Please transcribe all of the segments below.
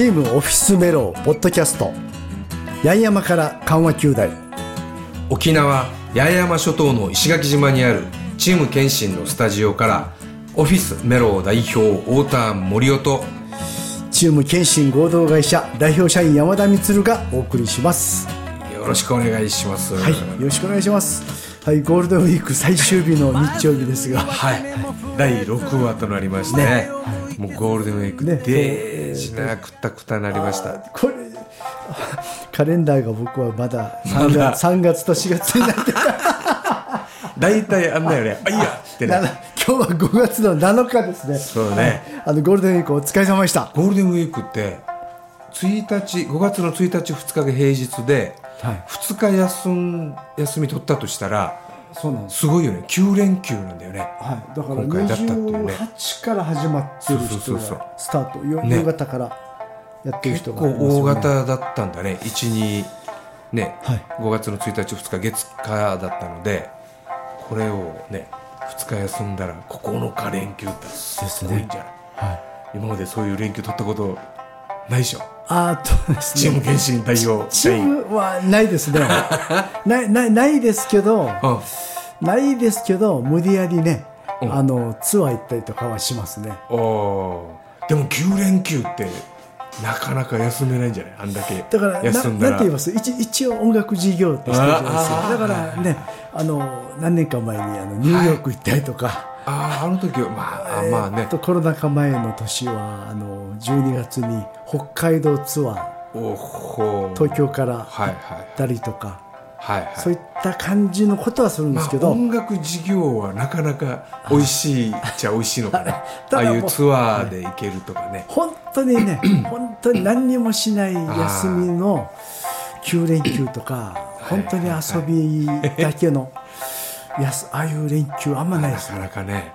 チームオフィスメロポッドキャスト。八重山から緩和球大。沖縄八重山諸島の石垣島にあるチーム謙信のスタジオからオフィスメロ代表太田森夫とチーム謙信合同会社代表社員山田充がお送りします。よろしくお願いします。はいよろしくお願いしますはいゴールデンウィーク最終日の日曜日ですが。はい、第6話となりまして、ね。もうゴールデンウィークね。でしなくたくたなりました、これ カレンダーが僕はまだ3まだ。月 ,3 月と4月になって 大体あんなよね。あいいやってなね今日は5月の7日ですね。そうね。あのゴールデンウィークお疲れ様でした。ゴールデンウィークって1日5月の1日2日が平日で、はい。2日休ん休み取ったとしたらそうなんです。すごいよね。9連休なんだよね。はい、だから今回だったっていうね28から始まってる人そうそうそうそう。がスタート。夕方からやってる結人がい構ますよね。大型だったんだね。12ね、はい。5月の1日2日月火だったのでこれをね2日休んだら9日連休ってすごいんじゃない、はい。今までそういう連休取ったことないでしょ？あとですチームね検診代表チームはないですね。ないないないですけどうん。ないですけど無理やりね、うん。あのツアー行ったりとかはしますね。でも9連休ってなかなか休めないんじゃない？あんだけだからな休んだら。なんて言います？一一応音楽事業ってしてるじゃないですかだからねあの何年か前にあのニューヨーク行ったりとか、あああの時はまあ、あまあね。コロナ禍前の年はあの12月に北海道ツアー東京からはいはい。行ったりとか、はいはい。そういった感じのことはするんでまあ、すけど、音楽事業はなかなか美味しいっちゃ美味しいのかな。ああいうツアーで行けるとかね、本当にね本当に何にもしない休みの9連休とか本当に遊びだけのやすああいう連休あんまないですなかね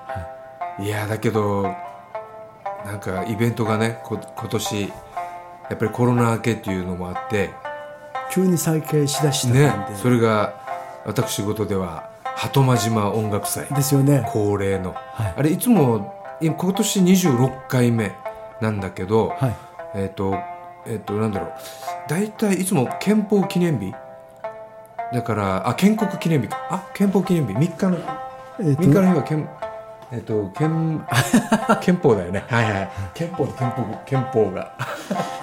なかね、いやだけどなんかイベントがねこ今年やっぱりコロナ明けっていうのもあって急に再開しだしたねんで、それが私事では鳩間島音楽祭。ですよね。恒例の、はい。あれいつもい今年26回目なんだけど、はい。えっ、とえっ、となんだろう。大体いつも憲法記念日だからあ建国記念日か。あ憲法記念日。3日のえーと3日の日は憲えっ、と憲 憲法だよね。はいはい。憲法と憲法憲法が。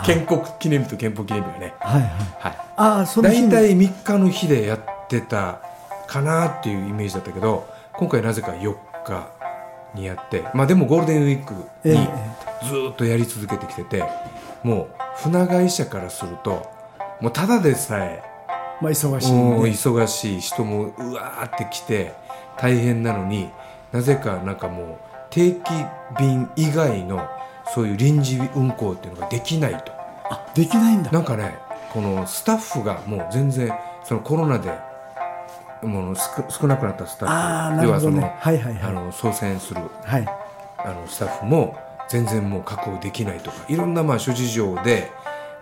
建国記念日と憲法記念日がね。はいはい。はい。ああそ大体3日の日でやってたかなっていうイメージだったけど今回なぜか4日にやってまあでもゴールデンウィークええにずーっとやり続けてきててもう船会社からするともうただでさえまあ忙しい忙しい人もうわーって来て大変なのになぜかなんかもう定期便以外のそういう臨時運行っていうのができないと。あできないんだ。なんかねこのスタッフがもう全然そのコロナでもう少少なくなったスタッフ。ね。要ははいはいはい。そのあの操船するはい。あのスタッフも全然もう確保できないとかいろんなまあ諸事情で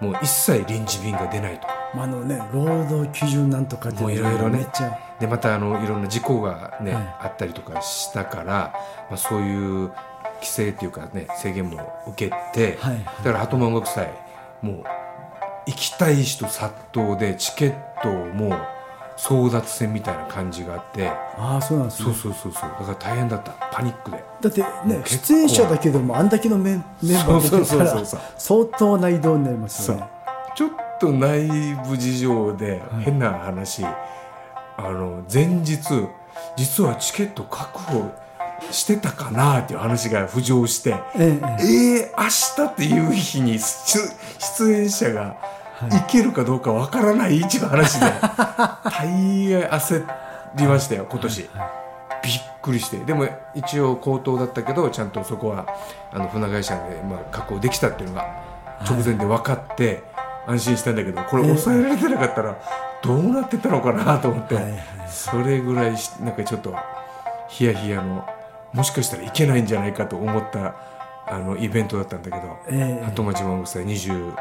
もう一切臨時便が出ないと。かまああのね労働基準なんとかってもういろいろね。でまたあのいろんな事故がね、はい。あったりとかしたから、まあ、そういう規制っていうかね制限も受けて、はいはい。だから鳩間音楽祭もう行きたい人殺到でチケットをもう争奪戦みたいな感じがあって。ああそうなんですね。そうそうそうそう。だから大変だった。パニックで。だってね出演者だけでもあんだけのメンメンバー出てそうたら相当な移動になりますよね。ちょっと内部事情で変な話、あの前日実はチケット確保してたかなっていう話が浮上して。えええ。えー、明日っていう日に出出演者が生きるかどうかわからない一置の話で、大概焦りましたよ、今年。びっくりして。でも一応口頭だったけどちゃんとそこはあの船会社で、まあ、確保できたっていうのが直前で分かって、安心したんだけどこれ抑えられてなかったらどうなってたのかなと思って、それぐらいなんかちょっとヒヤヒヤのもしかしたらいけないんじゃないかと思ったあのイベントだったんだけど、鳩町孫さん20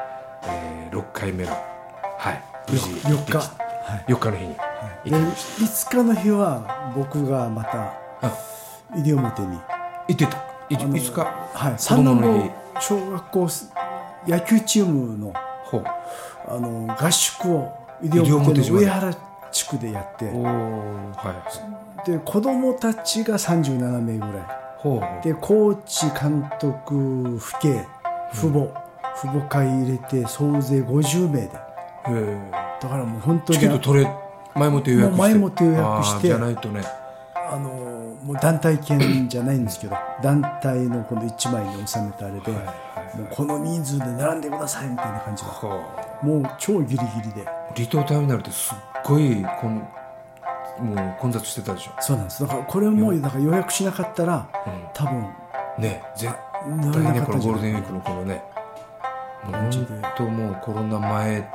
えー、6回目の、はい、無事4日、はい、4日の日に、はい、5日の日は僕がまた西表に。行ってた。5日はい。子供の日。小学校野球チームのあの合宿を西表の上原地区でやって、はい、で子供たちが37名ぐらい。でコーチ監督父兄父母、父母会入れて総勢50名で。だからもう本当にチケット取れ前もって予約して。前もって予約してじゃないとね。あのもう団体券じゃないんですけど団体のこの1枚に収めたあれで、はいはい。もうこの人数で並んでくださいみたいな感じではもう超ギリギリで。あ離島ターミナルってすっごいこんもう混雑してたでしょ。そうなんです。だからこれもだから予約しなかったら多分ね絶乗対ねこのゴールデンウィークのこのね本当もうコロナ前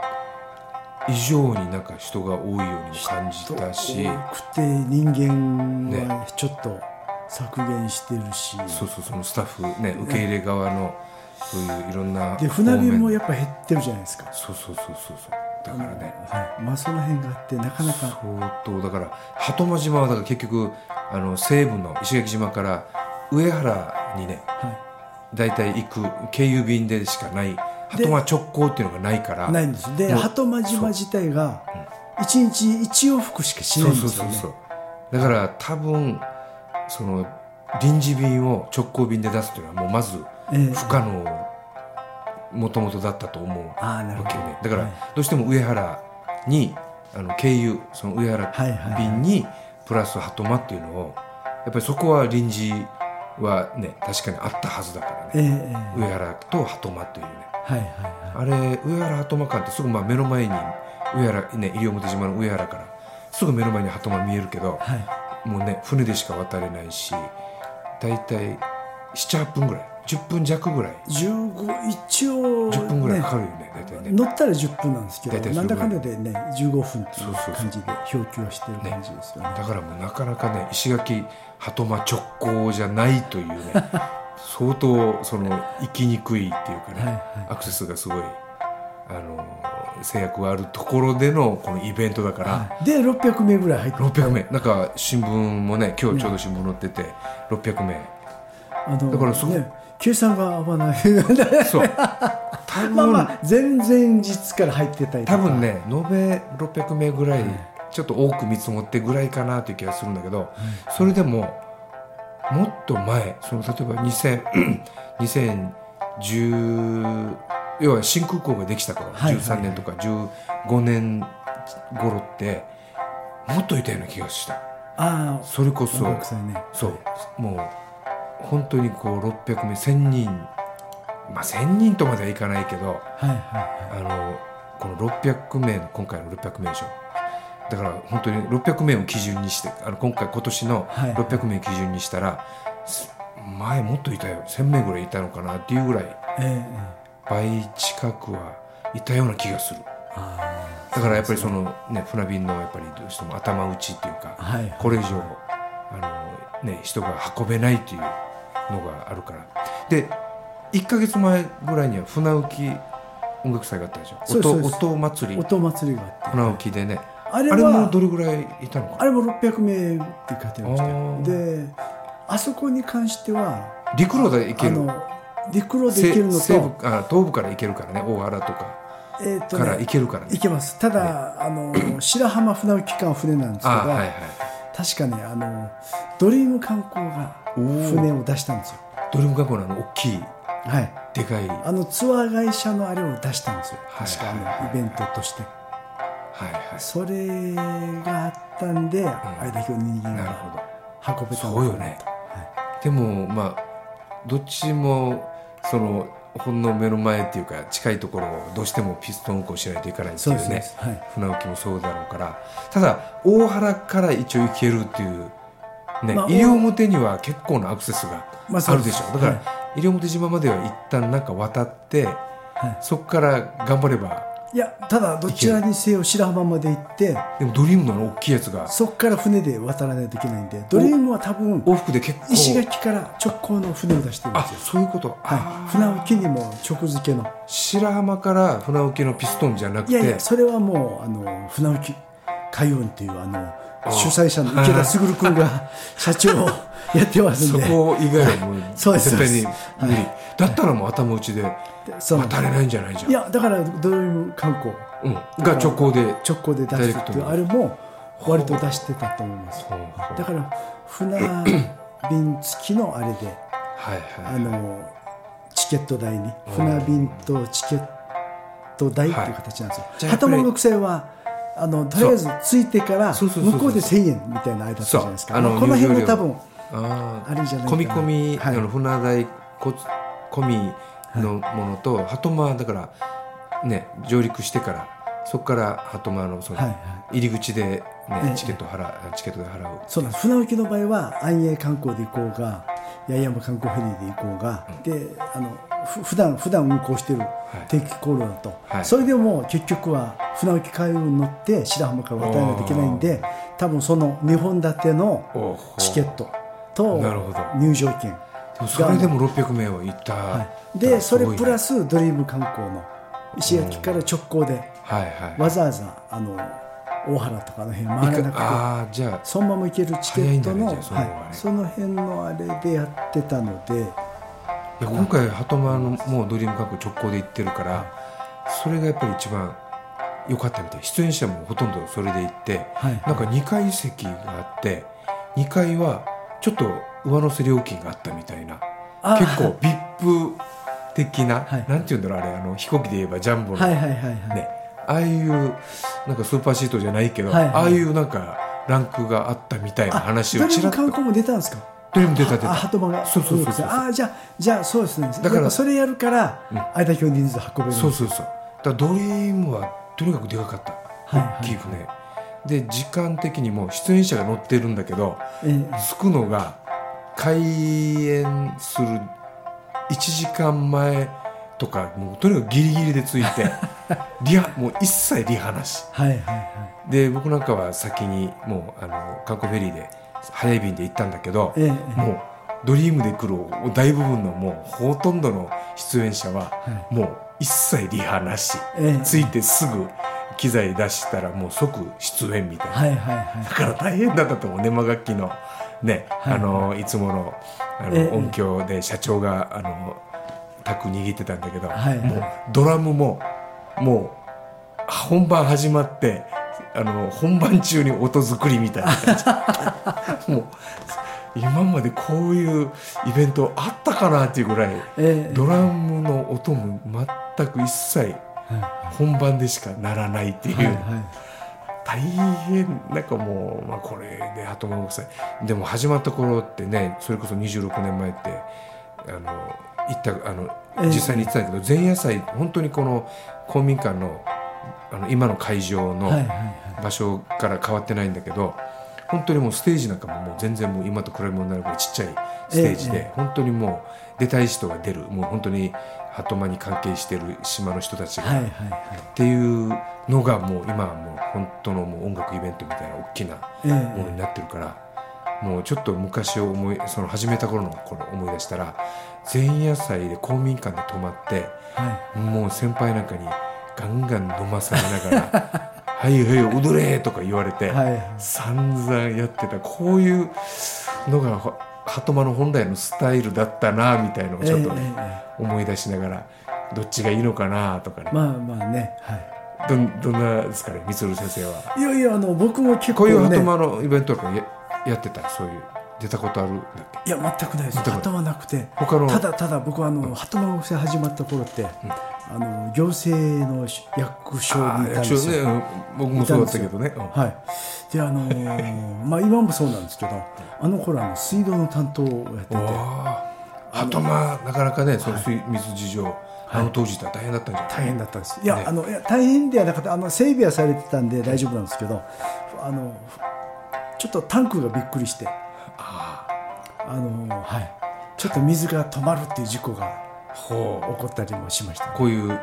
以上になんか人が多いようにも感じたし。多くて人間はちょっと削減してるし、そうそうそのスタッフね受け入れ側のそういういろんなで船便もややっぱ減ってるじゃないですか。そうそうそうそうそう。だからね。はい。まあその辺があってなかなか。相当だから鳩間島はだから結局あの西部の石垣島から上原にねは大体行く経由便でしかない鳩間直行っていうのがないから。い、ないんです。で鳩間島自体が1日1往復しかしなそいうんですよね。そうそうそうだから多分その臨時便を直行便で出すっていうのはもうまずええ。不可能もともとだったと思うわけよねだからはい。どうしても上原にあの経由その上原便にプラス鳩間っていうのをやっぱりそこは臨時はね確かにあったはずだからええねええ。上原と鳩間っていうねはいはいはあれ上原鳩間間ってすぐまあ目の前に上原ね西表島の上原からすぐ目の前に鳩間見えるけどいはい。もうね船でしか渡れないし大体78分ぐらい10分弱ぐらい。15一応10分ぐらいねかかるよね大体ね。乗ったら10分なんですけどなんだかんだそでね15分っていう感じで表記はしてる感じですよね。だからもうなかなかね石垣鳩間直行じゃないというね相当その行きにくいっていうかね、はいはい。アクセスがすごいあの制約があるところでのこのイベントだから、はい。で600名ぐらい入って600名。なんか新聞もね今日ちょうど新聞載ってて600名。あのだからそね計算が合わない。そう。多分、まあまあ前々日から入ってたり多分ね延べ600名ぐらいちょっと多く見積もってぐらいかなという気がするんだけど、それでももっと前その例えば2000 2010 要は新空港ができた頃、はいはい13年とか15年頃ってもっといたような気がした。ああそれこそね。そう。もう本当にこう600名1000人。まあ1000人とまではいかないけどはいはいあのこの600名の今回の600名でしょだから本当に600名を基準にしてあの今回今年のはい。600名を基準にしたら、す前もっといたよ。1000名ぐらいいたのかなっていうぐらい倍近くはいたような気がする。あだからやっぱりそのね。船便のやっぱりどうしても頭打ちっていうかあはい。これ以上あの、ね、人が運べないっていうのがあるから。で1か月前ぐらいには船浮き音楽祭があったでしょ。音祭り。音祭りがあって。船浮きでねあれもはどれぐらいいたのかあれも600名って書いてありましたであそこに関しては陸路で行ける？陸路で行けるの西西と部あ東部から行けるからね大原とかえーとからね行けるからね。行けます。ただ、あの白浜船浮艦船なんですけど、あはいはい。確かねあのドリーム観光が船を出したんですよ。ドリーム学校のあの大きいはい。でかい。はいあのツアー会社のあれを出したんですよ。はい。確かあはいはいのイベントとしてはいそれがあったんで、あれだけの人間なるほど。が運べたのかなそうよね。と、でもまあどっちもそのほんの目の前っていうか近いところをどうしてもピストン運行しないといけないってそうですいうねねはい。船浮きもそうだろうから。ただ大原から一応行けるっていうね、まあ西表には結構なアクセスがまああるでしょ、そうですだから、西表島までは一旦なんか渡ってはそこから頑張ればい、いやただどちらにせよ白浜まで行ってでもドリームの大きいやつが。そこから船で渡らないといけないんでドリームは多分往復で結構。石垣から直行の船を出してるんあですよ。そういうこと、はい、船浮きにも直付けの。白浜から船浮きのピストンじゃなくて。いやいやそれはもうあの船浮き海運っていうあのあ主催者の池田卓君が 社長やってますんそでこ以外はもうそうです。絶対に無理、だったらもう頭打ちで渡れないんじゃないじゃん。いやだからドリーム観光？うん、が直行で直行で出すっていうあれも割と出してたと思います。だから船便付きのあれではいあはい。のチケット代に船便とチケット代っていう形なんですよ、旗本制はあのとりあえず着いてから向こうで1000円みたいな間だったじゃないですか。この辺も多分ああれじゃないか。な込み込み、はい。あの船代こ込みのものと、鳩間だからね上陸してからそこから鳩間のその入り口で、ねええ。チケット払うチケットで払う。そうなんです。船浮きの場合は安永観光で行こうが八重山観光フェリーで行こうが、であのふ普段普段運航してる定期航路だと、はい。それでも結局は船浮き海運に乗って白浜から渡らないといけないんで多分その2本立てのチケットとなるほど。入場券。それでも600名はいった、はい、でそれプラススドリーム観光の石垣から直行ではいはい。わざわざあの大原とかあの辺回らなくてああじゃあそのまま行けるチケットのねそのはい、その辺のあれでやってたので。いや今回鳩間のもうドリーム観光直行で行ってるからそれがやっぱり一番良かったみたい。出演者もほとんどそれで行ってはい。なんか2階席があって2階はちょっと上乗せ料金があったみたいな。あ結構 VIP 的な、はい。なんていうんだろうあれあの飛行機で言えばジャンボの、はいはいはいはい、ね。ああいうなんかスーパーシートじゃないけど、はいはい。ああいうなんかランクがあったみたいな話をちらっと。ム観光も出たんですか？ドリーム出た。出あた鳩場が。そうそうそうそう。ああじゃあじゃあそうですね。だからそれやるから、うん。あれだけの人数運べる。そうそうそう。だドリームはとにかくでかかった、はいはい。大きい船で時間的にも出演者が乗ってるんだけどええ。着くのが開演する1時間前とかもうとにかくギリギリで着いて リハもう一切リハなし。はいはいはで僕なんかは先にもうあの観光フェリーで早い便で行ったんだけど、いええ。もうドリームで来る大部分のもうほとんどの出演者ははもう一切リハなし、ええ。着いてすぐ機材出したらもう即出演みたいな、はいはいはい。だから大変だったと思う。生楽器の。ね、はいあのいつものあの、ええ。音響で社長があのタック握ってたんだけど、はいはい。もうドラムももう本番始まってあの本番中に音作りみたいな感じ。もう今までこういうイベントあったかなっていうぐらいええ。ドラムの音も全く一切は本番でしかならないっていう、いはいはい。大変なんかもう、まあ、これで鳩間国際でも始まった頃ってねそれこそ26年前ってあの行ったあのええ。実際に行ってたけど前夜祭本当にこの公民館のあの今の会場の場所から変わってないんだけど本当にもうステージなんかももう全然もう今と比べ物になるぐらいちっちゃいステージで、ええ。本当にもう出たい人が出る。もう本当に鳩間に関係してる島の人たちが、っていうのがもう今はもう本当のもう音楽イベントみたいな大きなえものになってるから、もうちょっと昔を思いその始めた頃の頃思い出したら前夜祭で公民館で泊まってはい。もう先輩なんかにガンガン飲まされながら「はいはい踊れ!」とか言われて、散々やってた。こういうのがほ鳩間の本来のスタイルだったなみたいのをちょっとね、思い出しながらどっちがいいのかなとかね、まあまあねはい。どんどんなですかね光先生は。いやいやあの僕も結構こういうね鳩間のイベントとかややってた？そういう出たことあるんだっけ？いや全くないです。頭なくて。他のただただ僕はあの鳩間国際始まった頃って、あの行政の役所あにいたんですよ、ねうん僕もそうだったけどね。うん。はい。であのー まあ今もそうなんですけどあの頃あの水道の担当をやってて。鳩間なかなかねその水水事情あの当時大変だったんじゃない？大変だったんです。いや,、ね。あのいや大変ではなかった。あの整備はされてたんで大丈夫なんですけどあのちょっとタンクがびっくりして。ああ。のはい。ちょっと水が止まるっていう事故があほう。起こったりもしました、こういう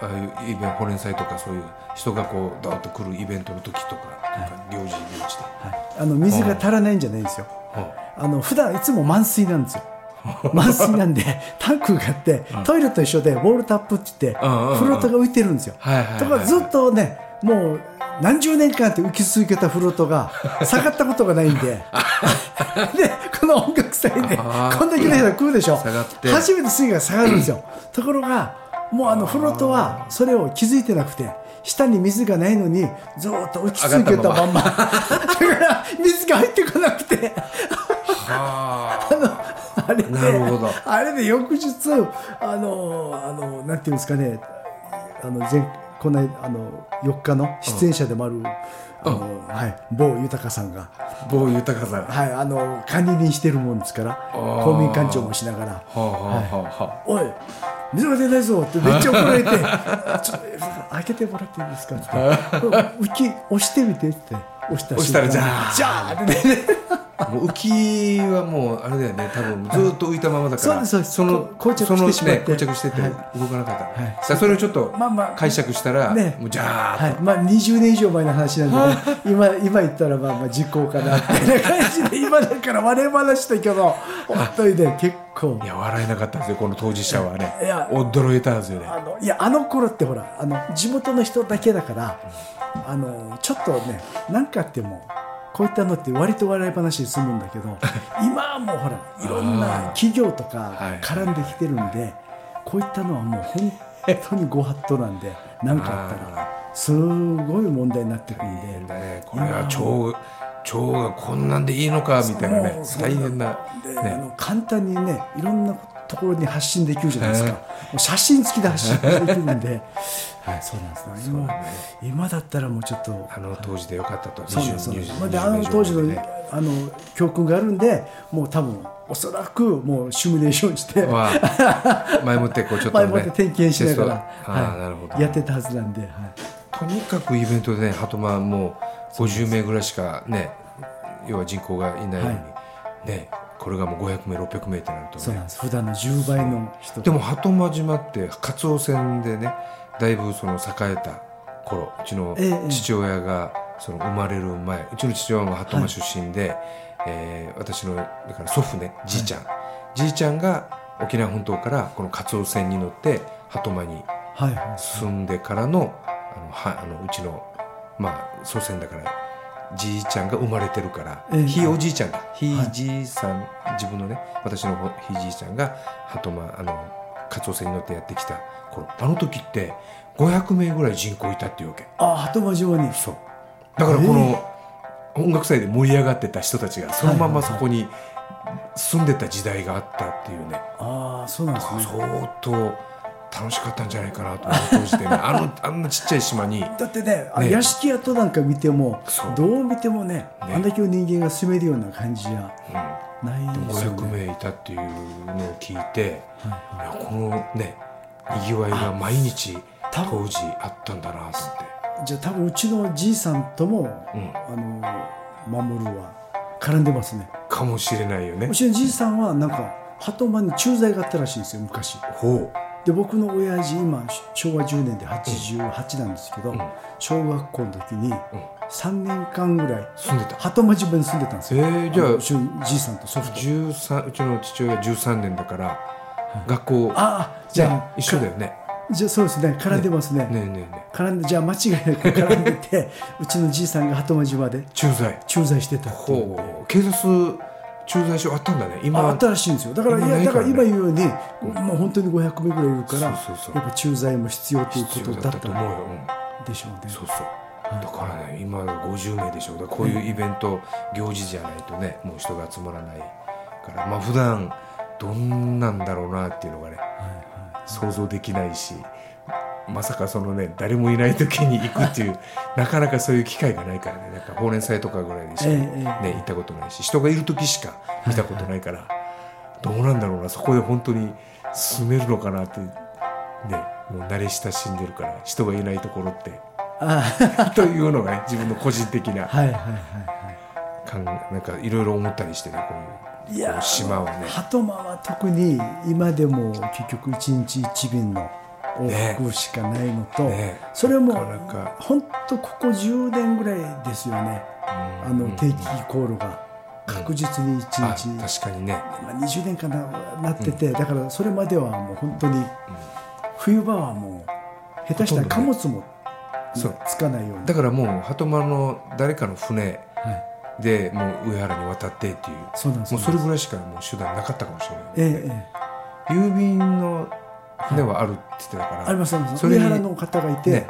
ああいうイベント保連祭とかそういう人がこうドーッと来るイベントの時とかなんか行事行事で。はい、あの水が足らないんじゃないんですよ。はあの普段いつも満水なんですよ。満水なんでタンクがあってトイレと一緒でウォールタップって言ってフロートが浮いてるんですよ。はいはいはいだからずっとねもう何十年間って浮き続けたフロートが下がったことがないんで。でこの音楽祭でこんだけの人が来るでしょ。下がって。初めて水位が下がるんですよ。ところがもうあのフロートはそれを気づいてなくて下に水がないのにずーっと浮き続けたまんま。だから水が入ってこなくて。はあれでなるほど。あれで翌日あのあのなんていうんですかねあの前この間あの4日の出演者でもある、あのはい、某豊さんが、あ某豊さん。ははい、あの管理人してるもんですからー。公民館長もしながら。あはあはあは「おい水が出ないぞ」ってめっちゃ怒られて「ちょっと開けてもらっていいですか?」って「浮き押してみて」って。押したら瞬間ジャージャーって もう浮きはもうあれだよね。多分ずっと浮いたままだから。そうですそのこ膠着そのしてしまって。ね膠着しててはい。動かなかった、い。だからそれをちょっとまあまあ。解釈したら、ね。もうジャーッと、はい、まあ20年以上前の話なんでね。今今言ったらまあまあ実行かな。みたい。な感じで今だから我々話だけど本当にね結構。いや笑えなかったですよこの当事者はね。いや驚いたんですよね。あのいやあの頃ってほらあの地元の人だけだからあのちょっとね何かあってもこういったのって割と笑い話で済むんだけど 今はもうほらいろんな企業とかはい。絡んできてるんでこういったのはもう本当にご法度なんで何かあったらすごい問題になってくるんで。ねこれは腸腸がこんなんでいいのかみたいなね大変なで、あねの簡単にねいろんなところに発信できるじゃないですか、写真付きで発信できるんで、はい、そうなんですね。今今だったらもうちょっとあの当時でよかったと。そうですそうなんです。20まあの当時の、ね。あの教訓があるんでもう多分おそらくもうシミュレーションしては前もってこうちょっとね前もって点検しながら、はい、やってたはずなんで、はい、とにかくイベントでね鳩間もう50名ぐらいしかね要は人口がいないのに、はい。ねこれがもう500名600名ってなるとね。そうなんです。普段の10倍の人。でも鳩間島ってカツオ船でねだいぶその栄えた頃うちのええ父親がその生まれる前うちの父親も鳩間出身で、えー私のだから祖父ねじいちゃん、じいちゃんが沖縄本島からこのカツオ船に乗って鳩間にはいはい住んでからのあのはあのうちのまあ祖先だからじいちゃんが生まれてるから、ええひいおじいちゃんがひはい。いじいさん、自分のね私のほひいじいちゃんが鳩間あのカツオ船に乗ってやってきた頃あの時って500名ぐらい人口いたっていうわけ。あ鳩間島にそう。だからこの音楽祭で盛り上がってた人たちがそのままそこに住んでた時代があったっていうね、ああそうなんですね。相当楽しかったんじゃないかなと思う当時でね。あのあんなちっちゃい島に。だってねあね。屋敷跡なんか見てもどう見てもねね。あんだけの人間が住めるような感じじゃないですよ500ね。名いたっていうのを聞いて、はい。いやこのねにぎわいが毎日当時あったんだなって。じゃあ多分うちのじいさんとも、うん。あの守は絡んでますね。かもしれないよね。うちのじいさんはなんか鳩間に駐在があったらしいんですよ昔。ほで僕の親父今昭和10年で88なんですけど、ん。小学校の時にうん。3年間ぐらい住んでた。鳩間島に住んでたんですよ、えーじゃあのうちのじいさんと祖父と13うちの父親13年だから、学校。ああじゃあ。一緒だよね。じゃあそうですね。絡んでますね。ねえねえね。え絡んでじゃあ間違いなく絡んでて うちのじいさんが鳩間島で駐在。駐在してたっていう。ほう。警察駐在所あったんだね。今。ああったらしいんですよ。だからいやだから今言うように、もう本当に500名ぐらいいるからやっぱ駐在も必要ということだったと思う。よ、うん。でしょうね。そうそう。だからね今50名でしょだからこういうイベント、行事じゃないとねもう人が集まらないから。まあ普段どんなんだろうなっていうのがね想像できないしまさかそのね誰もいない時に行くっていう なかなかそういう機会がないからねなんかほうれん祭とかぐらいでしか、ええねえ。え行ったことないし人がいる時しか見たことないから、どうなんだろうなそこで本当に住めるのかなってねもう慣れ親しんでるから人がいないところって。あというのがね自分の個人的なあはいはいはい。感なんかいろいろ思ったりしてねこういういや島をね。鳩間は特に今でも結局1日1便の往復しかないのと、ね。それも本当ここ10年ぐらいですよね、あの定期航路が確実に1あ日、確かにね。まあ、20年かななってて、だからそれまではもう本当に冬場はもう下手したら貨物もそうつかないようにだからもう鳩間の誰かの船はいでもう上原に渡ってっていう。そうなんです。もうそれぐらいしかもう手段なかったかもしれない、ええええ。郵便の船はあるって言ってたから、ありますあります。上原の方がいて、ね。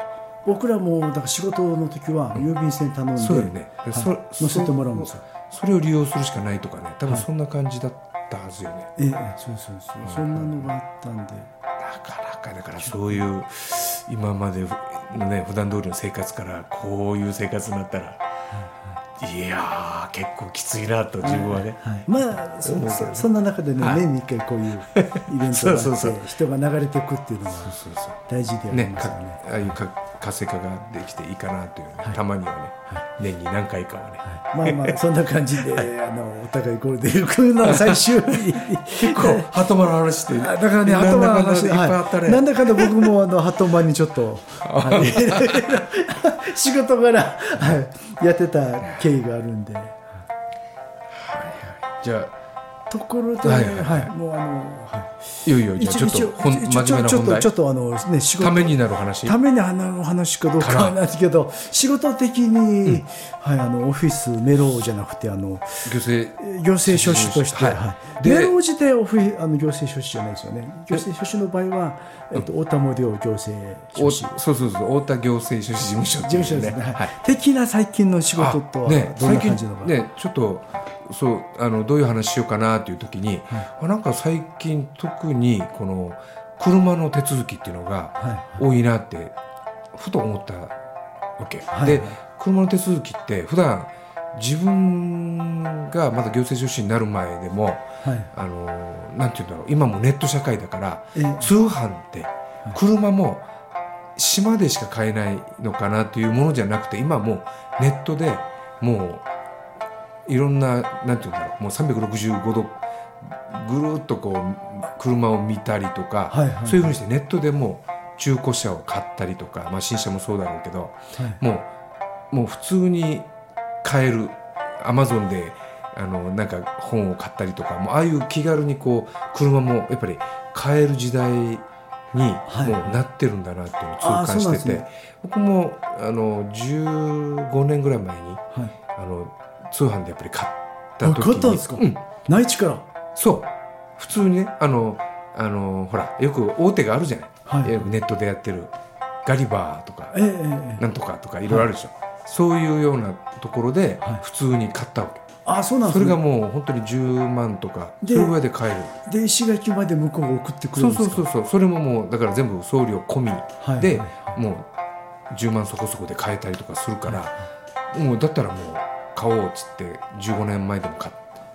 僕らもだから仕事の時は郵便船頼んで、そうよね、はいそ乗せてもらうんですよ。それを利用するしかないとかね。多分そんな感じだったはずよね、ええええそうそうそう、そんなのがあったんで。なかなかだからそういう今までのね普段通りの生活からこういう生活になったら、いやー結構きついなと自分はね、はい、まあそそそんな中でね、はい。年に一回こういうイベントがあってそうそうそう。人が流れていくっていうのが大事でありますよね。ああいうか活性化ができていいかなというね、はい。たまにはね、は年に何回かはね、はい。まあまあそんな感じで、あのお互いゴールデンウィークの最終日結構鳩間の話ってあだからね、なん鳩間の話いっぱいあったね、はい。なんだかんだ僕もあの鳩間にちょっと、はい仕事柄、はい、やってた経緯があるんで。じゃあところで、ははいい。はい。もうあの、はいよいよじゃあちょっとほん真面目な本題ちょっとちょっとあのね仕事。ためになる話。ためにあの話かどうかはなんですけど仕事的に、はいあのオフィスメロじゃなくてあの行政。行政書士として、はい。メロ自体オフィあの行政書士じゃないですよね。行政書士の場合は、えっと、太田森行行政書お士そうそうそう太田行政書士事務所事務所ですね、はい。的な最近の仕事とはあねどんな最感じのねちょっとそうあのどういう話しようかなっていう時に、あなんか最近特にこの車の手続きっていうのがは多いなってふと思ったわけ、はい。で車の手続きって普段自分がまだ行政書士になる前でもいはい。あのなんていうんだろう今もネット社会だからえ通販って車も島でしか買えないのかなというものじゃなくて今もうネットでもういろんななんていうんだろうもう365度ぐるっとこう車を見たりとか、はいはいそういうふうにしてネットでもう中古車を買ったりとか、まあ、新車もそうだろうけどはい。もうもう普通に買えるアマゾンであのなんか本を買ったりとかもうああいう気軽にこう車もやっぱり買える時代にもうはいなってるんだなっていうのを痛感してて、そうなんですね。僕もあの15年ぐらい前にはい。あの通販でやっぱり買った時に。あ買ったんですか？うん、内地から？そう。普通にねあのあのほらよく大手があるじゃない、はい。よくネットでやってる。ガリバーとかえなんとかとかいろいろあるでしょ、そういうようなところではい。普通に買ったわけ、あそうなんですね。それがもう本当に10万とかそでれぐらいで買える。で石垣まで向こうが送ってくるそうんですか？そうそうそうそれももうだから全部送料込みはいではい。もう10万そこそこで買えたりとかするからもうだったらもう買おうっつって15年前でも買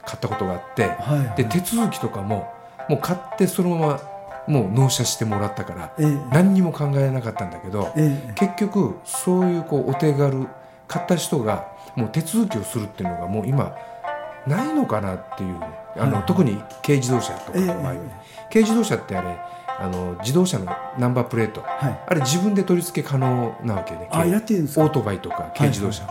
買ったことがあってはいで手続きとかももう買ってそのままもう納車してもらったからええ。何にも考えなかったんだけどええ。結局そういうこうお手軽買った人がもう手続きをするっていうのがもう今ないのかなっていうあの、はい特に軽自動車とかええ。の場合、え軽自動車ってあれあの自動車のナンバープレート。えはい。あれ自分で取り付け可能なわけですか？オートバイとか軽自動車、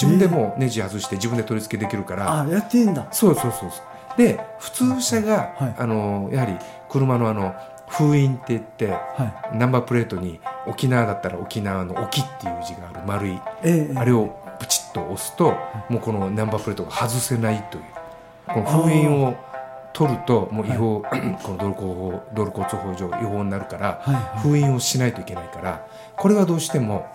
自分でもうネジ外して自分で取り付けできるから。あやっていいんだ。そうそうそうで普通車が、はい。あのやはり車のあの封印って言ってはナンバープレートに沖縄だったら沖縄の沖っていう字がある丸い。いええ。あれをプチッと押すともうこのナンバープレートが外せないというこの封印を取るともう違法、この道路交法道路交通法上違法になるからはい。はい。封印をしないといけないからこれはどうしても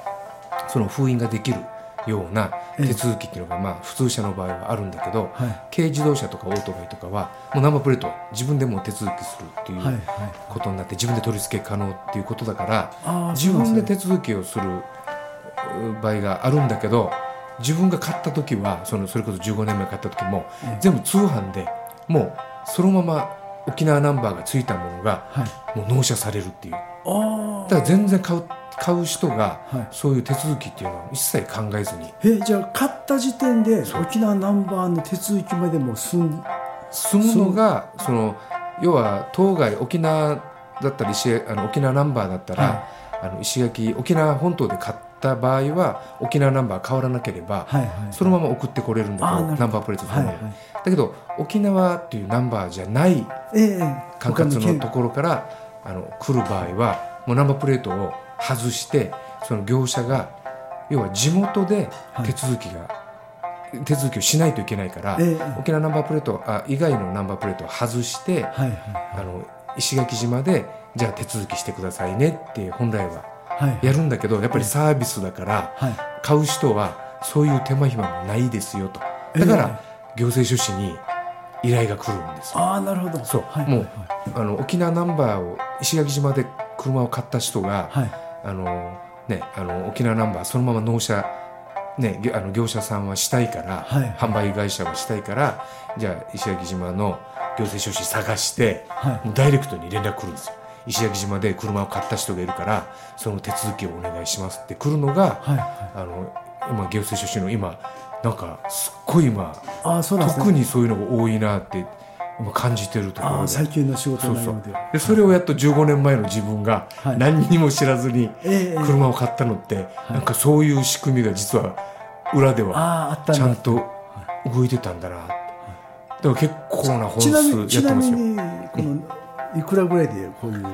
その封印ができるような手続きっていうのがまあ普通車の場合はあるんだけどはい。軽自動車とかオートバイとかはもうナンバープレート自分でもう手続きするっていうことになって自分で取り付け可能っていうことだから自分で手続きをするう場合があるんだけど自分が買った時はそのそれこそ15年前買った時もええ。全部通販でもうそのまま沖縄ナンバーがついたものがはい。もう納車されるっていう。あだから全然買う買う人がはい。そういう手続きっていうのは一切考えずにえじゃあ買った時点で沖縄ナンバーの手続きまでも済ん済むのがその要は当該沖縄だったり石あの沖縄ナンバーだったら、はあの石垣沖縄本島で買った場合は沖縄ナンバー変わらなければ、はいはいそのまま送ってこれるんだけどナンバープレートはいはい。だけど沖縄っていうナンバーじゃないええ管轄のところからあの来る場合はもうナンバープレートを外してその業者が要は地元ではい。手続きが、手続きをしないといけないから、ええ。沖縄ナンバープレートあ以外のナンバープレートを外して、はいはいあの石垣島でじゃあ手続きしてくださいねって本来ははいやるんだけどやっぱりサービスだからはい。買う人はそういう手間暇もないですよと。だから行政書士に依頼が来るんですよ。ああなるほど。そう。はい。もうあの沖縄ナンバーを石垣島で車を買った人が、はいあのね、あの沖縄ナンバーそのまま納車、ね、ぎあの業者さんはしたいから、はい。販売会社はしたいからじゃあ石垣島の行政書士探してはい。ダイレクトに連絡来るんですよ。石垣島で車を買った人がいるからその手続きをお願いしますって来るのがはいあの今行政書士の今なんかすっごい今ああそうなんですね。特にそういうのが多いなって今感じてるところで。最近の仕事内容で。でそれをやっと15年前の自分がはい。何にも知らずにええ車を買ったのってなんかそういう仕組みが実は裏ではちゃんと動いてたんだなだから結構な本数やちなみってますよ。にこのいくらぐらいでこういう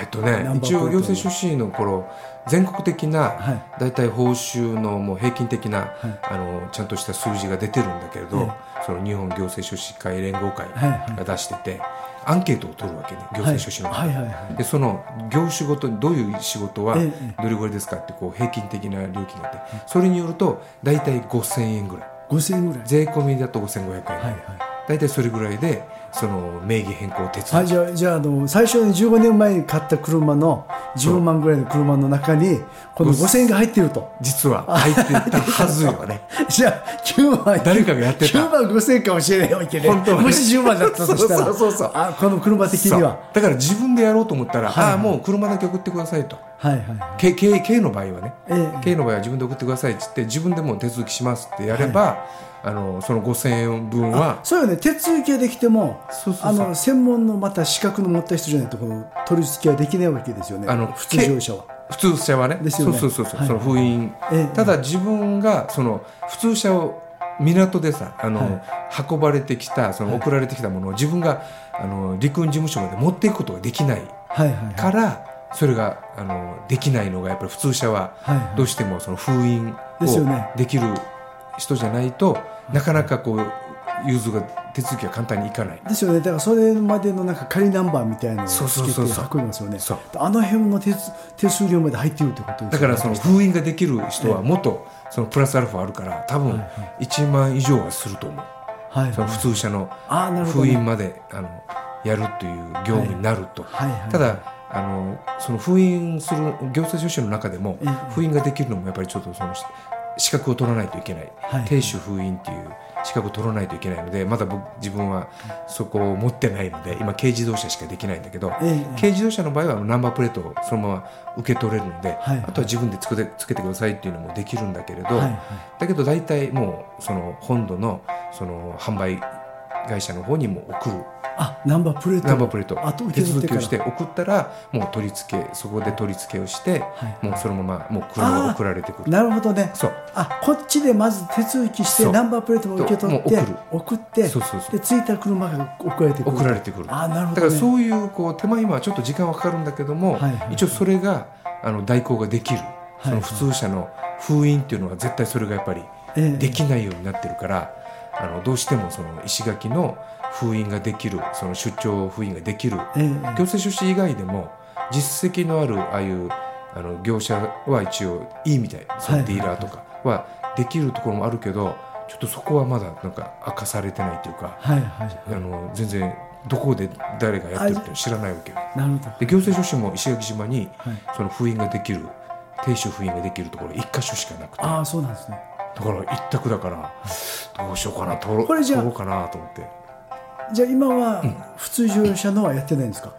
えっとね一応行政書士の頃全国的なはい。大体報酬のもう平均的な、はい。あのちゃんとした数字が出てるんだけれど、えその日本行政書士会連合会はいはい。が出してて、アンケートを取るわけね行政書士の、はいはいはいはい。でその業種ごとにどういう仕事はええ。どれぐらいですかってこう平均的な料金があってそれによると大体5000円ぐらい。5000円ぐらい。税込みだと5500円、はいはい大体それぐらいでその名義変更手続き、はい、じゃあじゃああの最初に15年前に買った車の10万ぐらいの車の中にこの5000円が入ってると。実は入ってたはずよね。じゃあ9万誰かがやってた。9万5000円かもしれないわけね。本当はね。もし10万だったとしたら。そうそうそうあこの車的には。だから自分でやろうと思ったら、はい。ああもう車だけ送ってくださいと。はいはい。はい K, K, K の場合はね、ええ。K の場合は自分で送ってくださいって言って自分でもう手続きしますってやれば、あのその5000円分は。そうよね。手続きができてもあの専門のまた資格の持った人じゃないとこの取り付けはできないわけですよね。あの普通乗用車は。普通車はね。ですよね。そうそうそうそう、はい。その封印、ええ。ただ自分がその普通車を港でさあの、はい。運ばれてきたその送られてきたものを自分があの陸運事務所まで持っていくことができないから、それがあのできないのがやっぱり普通車はどうしてもその封印をですよね。できる人じゃないとなかなかこう融通が手続きが簡単にいかない。ですよね。だからそれまでのなんか仮ナンバーみたいなのをそうつけてそうそう。そう運びますよね。あの辺の手手数料まで入ってるってことですよね。だからその封印ができる人はもっとそのプラスアルファあるから多分はいは1万以上はすると思う。はいその普通車の封ね、印まであのやるという業務になると、はい。はいただあのその封印する行政書士の中でもええ。封印ができるのもやっぱりちょっとその資格を取らないといけない、はい。定種封印っていう資格を取らないといけないのでまだ僕自分はそこを持ってないので今軽自動車しかできないんだけど、ええ。軽自動車の場合はナンバープレートをそのまま受け取れるので、はい。あとは自分でつけてつけてくださいっていうのもできるんだけれど、はいはい。だけど大体もうその本土のその販売会社の方にも送る。あナンバープレート。ナンバープレート。あと受手続きをして送ったらもう取り付けそこで取り付けをして、はい。もうそのままもう車が送られてくる。なるほどね。そう。あこっちでまず手続きしてナンバープレートも受け取って送る。送ってそうそうそう。で着いた車が送られてくる。送られてくる。あなるほど、ね、だからそういうこう手間暇はちょっと時間はかかるんだけども、はいはい一応それがあの代行ができる、その普通車の封印っていうのは絶対それがやっぱりええ。できないようになってるから、あのどうしてもその石垣の封印ができるその出張封印ができるええ。行政書士以外でも実績のあるああいうあの業者は一応いいみたいそのディーラーとかはできるところもあるけどちょっとそこはまだなんか明かされてないというかはいはい。あの全然どこで誰がやってるって知らないわけよ。なるほど。で行政書士も石垣島にはい。その封印ができる定種封印ができるところ一箇所しかなくて。あそうなんですねから一択だからどうしようかな取ろこれじゃあ取ろうかなと思って。じゃあ今は普通乗用車のはやってないんですか、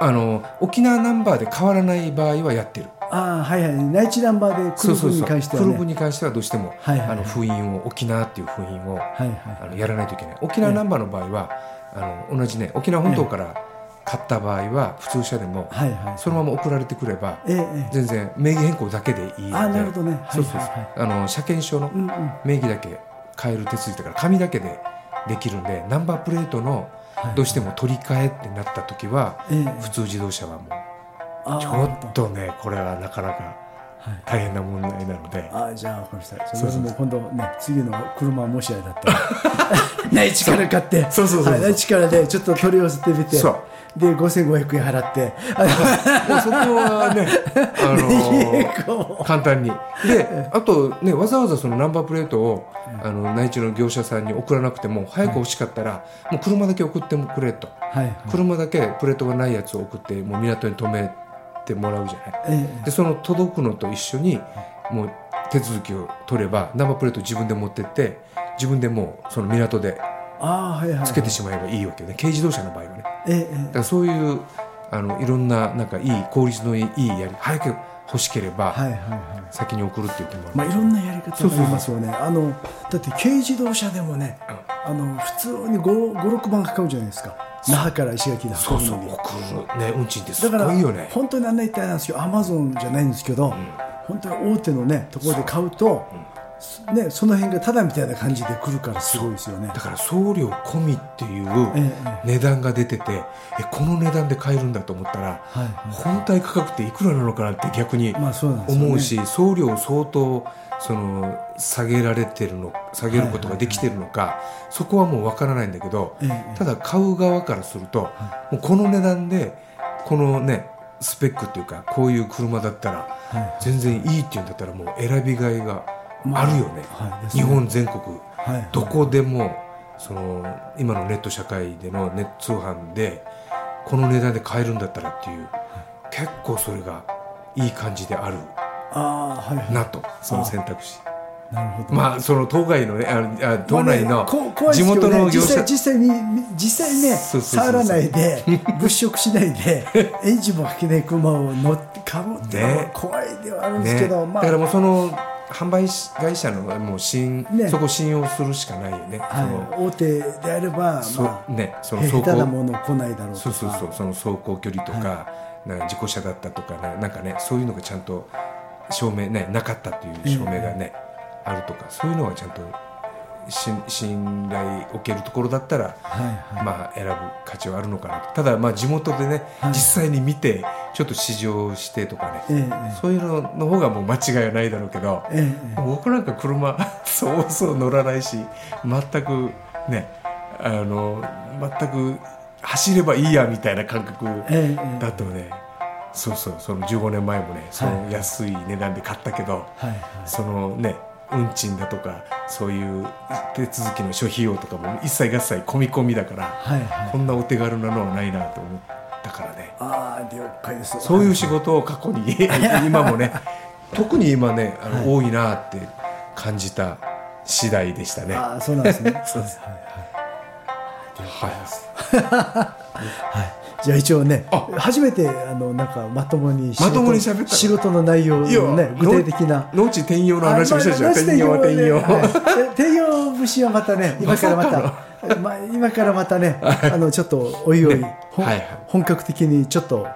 あの沖縄ナンバーで変わらない場合はやってる。ああはいはい。内地ナンバーで来る分に関してはね。分に関してはどうしても、はいはいあの封印を沖縄っていう封印をはいはいあのやらないといけない。沖縄ナンバーの場合は、あの同じね沖縄本島から買った場合は普通車でも、そのまま送られてくれば全然名義変更だけでいいので車検証の名義だけ変える手続きだから紙だけでできるんでナンバープレートのはいどうしても取り替えってなった時はええ。普通自動車はもうちょっとねこれはなかなか大変な問題なので、あじゃあ分かりました。それも今度ね次の車もしあれだったら 内地から買って。そうそうそう内地からでちょっと取り寄せてみて。そうで5500円払って。あもうそこはね、あの ー簡単に。であとねわざわざそのナンバープレートをあの内地の業者さんに送らなくても早く欲しかったら、もう車だけ送ってもくれと。はいはい。車だけプレートがないやつを送ってもう港に止めてもらうじゃない。ええ。でその届くのと一緒にもう手続きを取ればナンバープレート自分で持ってって自分でもうその港でつけてしまえばいいわけね。軽自動車の場合はね。えええだからそういうあのいろんななんかいい効率のいいいいやり早く欲しければ、えはいはいはい。先に送るって言ってもらう、まあいろんなやり方がありますよね。あのだって軽自動車でもねあの普通に56万かかるじゃないですか。那覇から石垣でそうそう。運ぶのに。送るね運賃ってすだからごいよね。本当にあんな言ったらなんですけどアマゾンじゃないんですけど、本当に大手のねところで買うと、ね、その辺がただみたいな感じで来るからすごいですよね。だから送料込みっていうええ値段が出ててえこの値段で買えるんだと思ったら、はいはい。本体価格っていくらなのかなって逆にまあそうなんですよね。思うし、送料を相当その下げられてるの下げることができてるのか、そこはもうわからないんだけど、ええ。ただ買う側からすると、もうこの値段でこのねスペックっていうかこういう車だったらは全然いいっていうんだったらもう選びがいがあるよね,、はい。ね日本全国。はい。はいどこでもその今のネット社会でのネット通販でこの値段で買えるんだったらっていう結構それがいい感じである。ああはいはい。なとその選択肢。なるほど。まあその当該のねああ島内の地元の業者。実際実際に実際ね触らないで 物色しないでエンジンもかけない車を乗って買うって怖いではあるんですけね。ど、まあ。だからもうその販売会社のもう信、ね。そこ信用するしかないよね、はい、大手であれば、まそねそあ、の走行下手なもの来ないだろうとか。そうそうそう。その走行距離とか、なんか事故車だったとかななんかねそういうのがちゃんと証明ねなかったっていう証明がね、あるとかそういうのはちゃんと信信頼を受けるところだったら、はいはい。まあ選ぶ価値はあるのかなと。ただまあ地元でね、はい。実際に見てちょっと試乗してとかね、ええそういうのの方がもう間違いはないだろうけど、ええええ。僕なんか車 そうそう乗らないし全くねあの全く走ればいいやみたいな感覚だとねそうそうその15年前もねその安い値段で買ったけど、はいはい。そのね運賃だとかそういう手続きの諸費用とかも一切合切込み込みだから、はいはい。こんなお手軽なのはないなと思ったからね。ああ了解です。そういう仕事を過去に 今もね特に今ねあの、多いなって感じた次第でしたね。ああそうなんですね。そうです。はいはい。はい。はい じゃあ一応ねあ。初めてあのなんかまともに仕事まともに喋った仕事の内容をいやね具体的な。農地転用の話もしたじゃん。あ転用。は転用、はいえ転用節はまたね 今からまたまあ今からまたねあのちょっとおいおいねはい。はい本格的にちょっと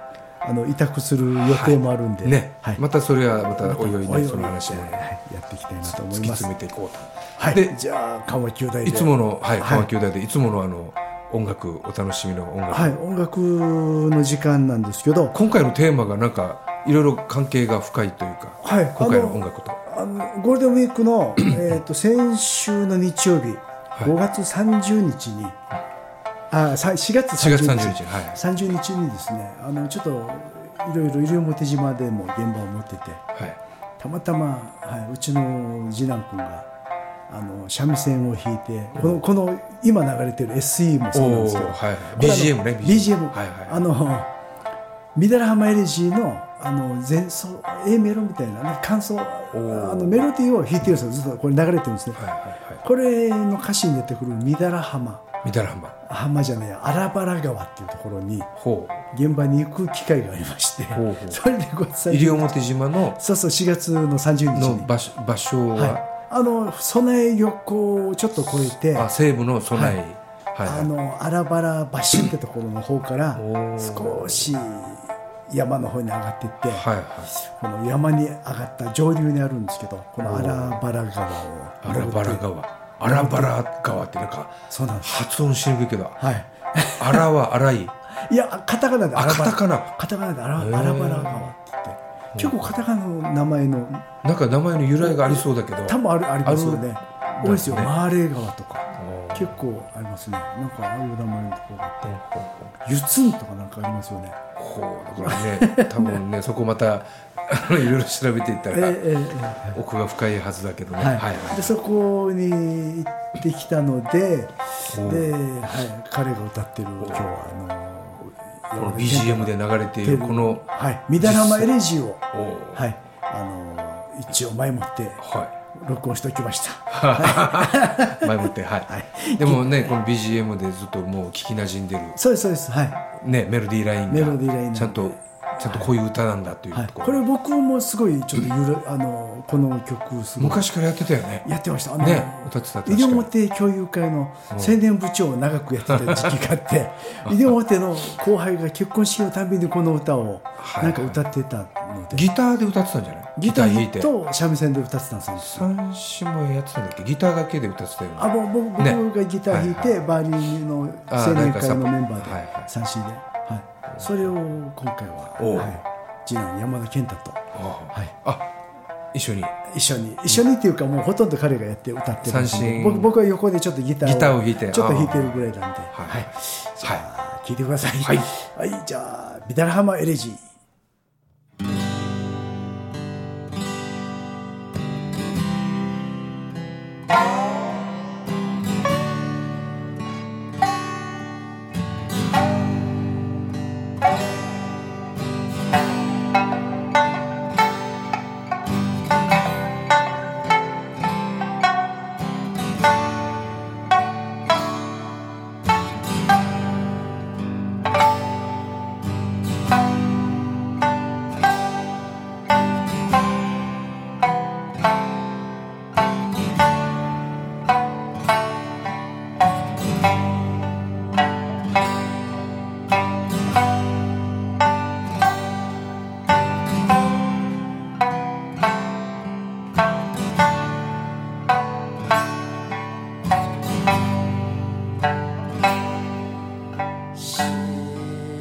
あの委託する予定もあるんで。ね、はい。またそれはまたおいおいねその話もはい。ねやっていきたいなと思突きいます。詰めていこうと。はい。でじゃあ川球大でいつもの、はい、はい川球大で、いつものあの、音楽、お楽しみの音楽。はい音楽の時間なんですけど今回のテーマがなんか、いろいろ関係が深いというか、はい今回の音楽と。あのゴールデンウィークの えーと先週の日曜日、はい5月30日にあさ4月4 30月日30日、はい。30日にですねあのちょっといろいろ西表島でも現場を持っててはい。たまたま、はい、うちの次男君があの三味線を弾いてこのこの今流れてる SE もそうなんですけど、はい BGM ね BGM、はいはい。あのミダラハマエレジーのあの前奏 A メロみたいな、ね、感想あー。のメロディーを弾いてるんですよ。ずっとこれ流れてるんですね、はいはいはこれの歌詞に出てくるミダラ浜い。みたら浜。浜じゃねえ荒原川っていうところにほ現場に行く機会がありましてほうほう。それでごう。さ西表島の、そうそう4月の30日に。の場所、場所はい。は、あの備え漁港をちょっと越えてあ、西部の備え。はいはい。あの荒原橋ってところの方から少し山の方に上がっていって、はいはい。この山に上がった上流にあるんですけどこの荒原川をアラバラ川。アラバラ川ってなんか、そうなんです発音しにくいけど、はいあらは荒い。いやカタカナであ、荒原カタカナ。カタカナで荒原川って言って結構カタカナの名前の。なんか名前の由来がありそうだけど。多分あるありますよね。多いですよ、ねマーレー川とか。結構ありますね。なんかああいう名前のところがあって。ほうほうほう。ユツンとかなんかありますよね。ほうだからね 多分ねそこまたいろいろ調べていったらええええええ。奥が深いはずだけどね。はい。でそこに行ってきたのでで、はい、彼が歌ってる今日はあの BGM で流れているこのはい「みだらまエレジーを」はいあの一応前もっては録音しておきました。い 前もってはい、でもねこの BGM でずっともう聞きなじんでる。そうですそうですはい。ねメロディーラインが。ちゃんとちゃんとこういう歌なんだというはいところ、これ僕もすごいちょっとゆるあのこの曲すごい。昔からやってたよね。やってました。あの、ね歌ってた確かに。西表共有会の青年部長を長くやってた時期があって西表の後輩が結婚式のたびにこの歌をはい。なんか歌ってたので、ギターで歌ってたんじゃない？ギター弾いて。と三味線で歌ってたんですよ。三子もやってたんだっけ？ギターだけで歌ってたよね。あぼ僕僕ねがギター弾いて、バーリンの青年会のメンバーで三振で、はい、それを今回は、はい、次男山田健太と、あはい、あ一緒に。一緒に。一緒にっていうかもうほとんど彼がやって歌ってる僕僕は横でちょっとギターをギターを弾いて。ちょっと弾いてるぐらいなんで。はい。はい、じゃあ、聞いてください。はい、はい、じゃあビダラハマエレジー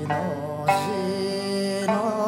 no, no.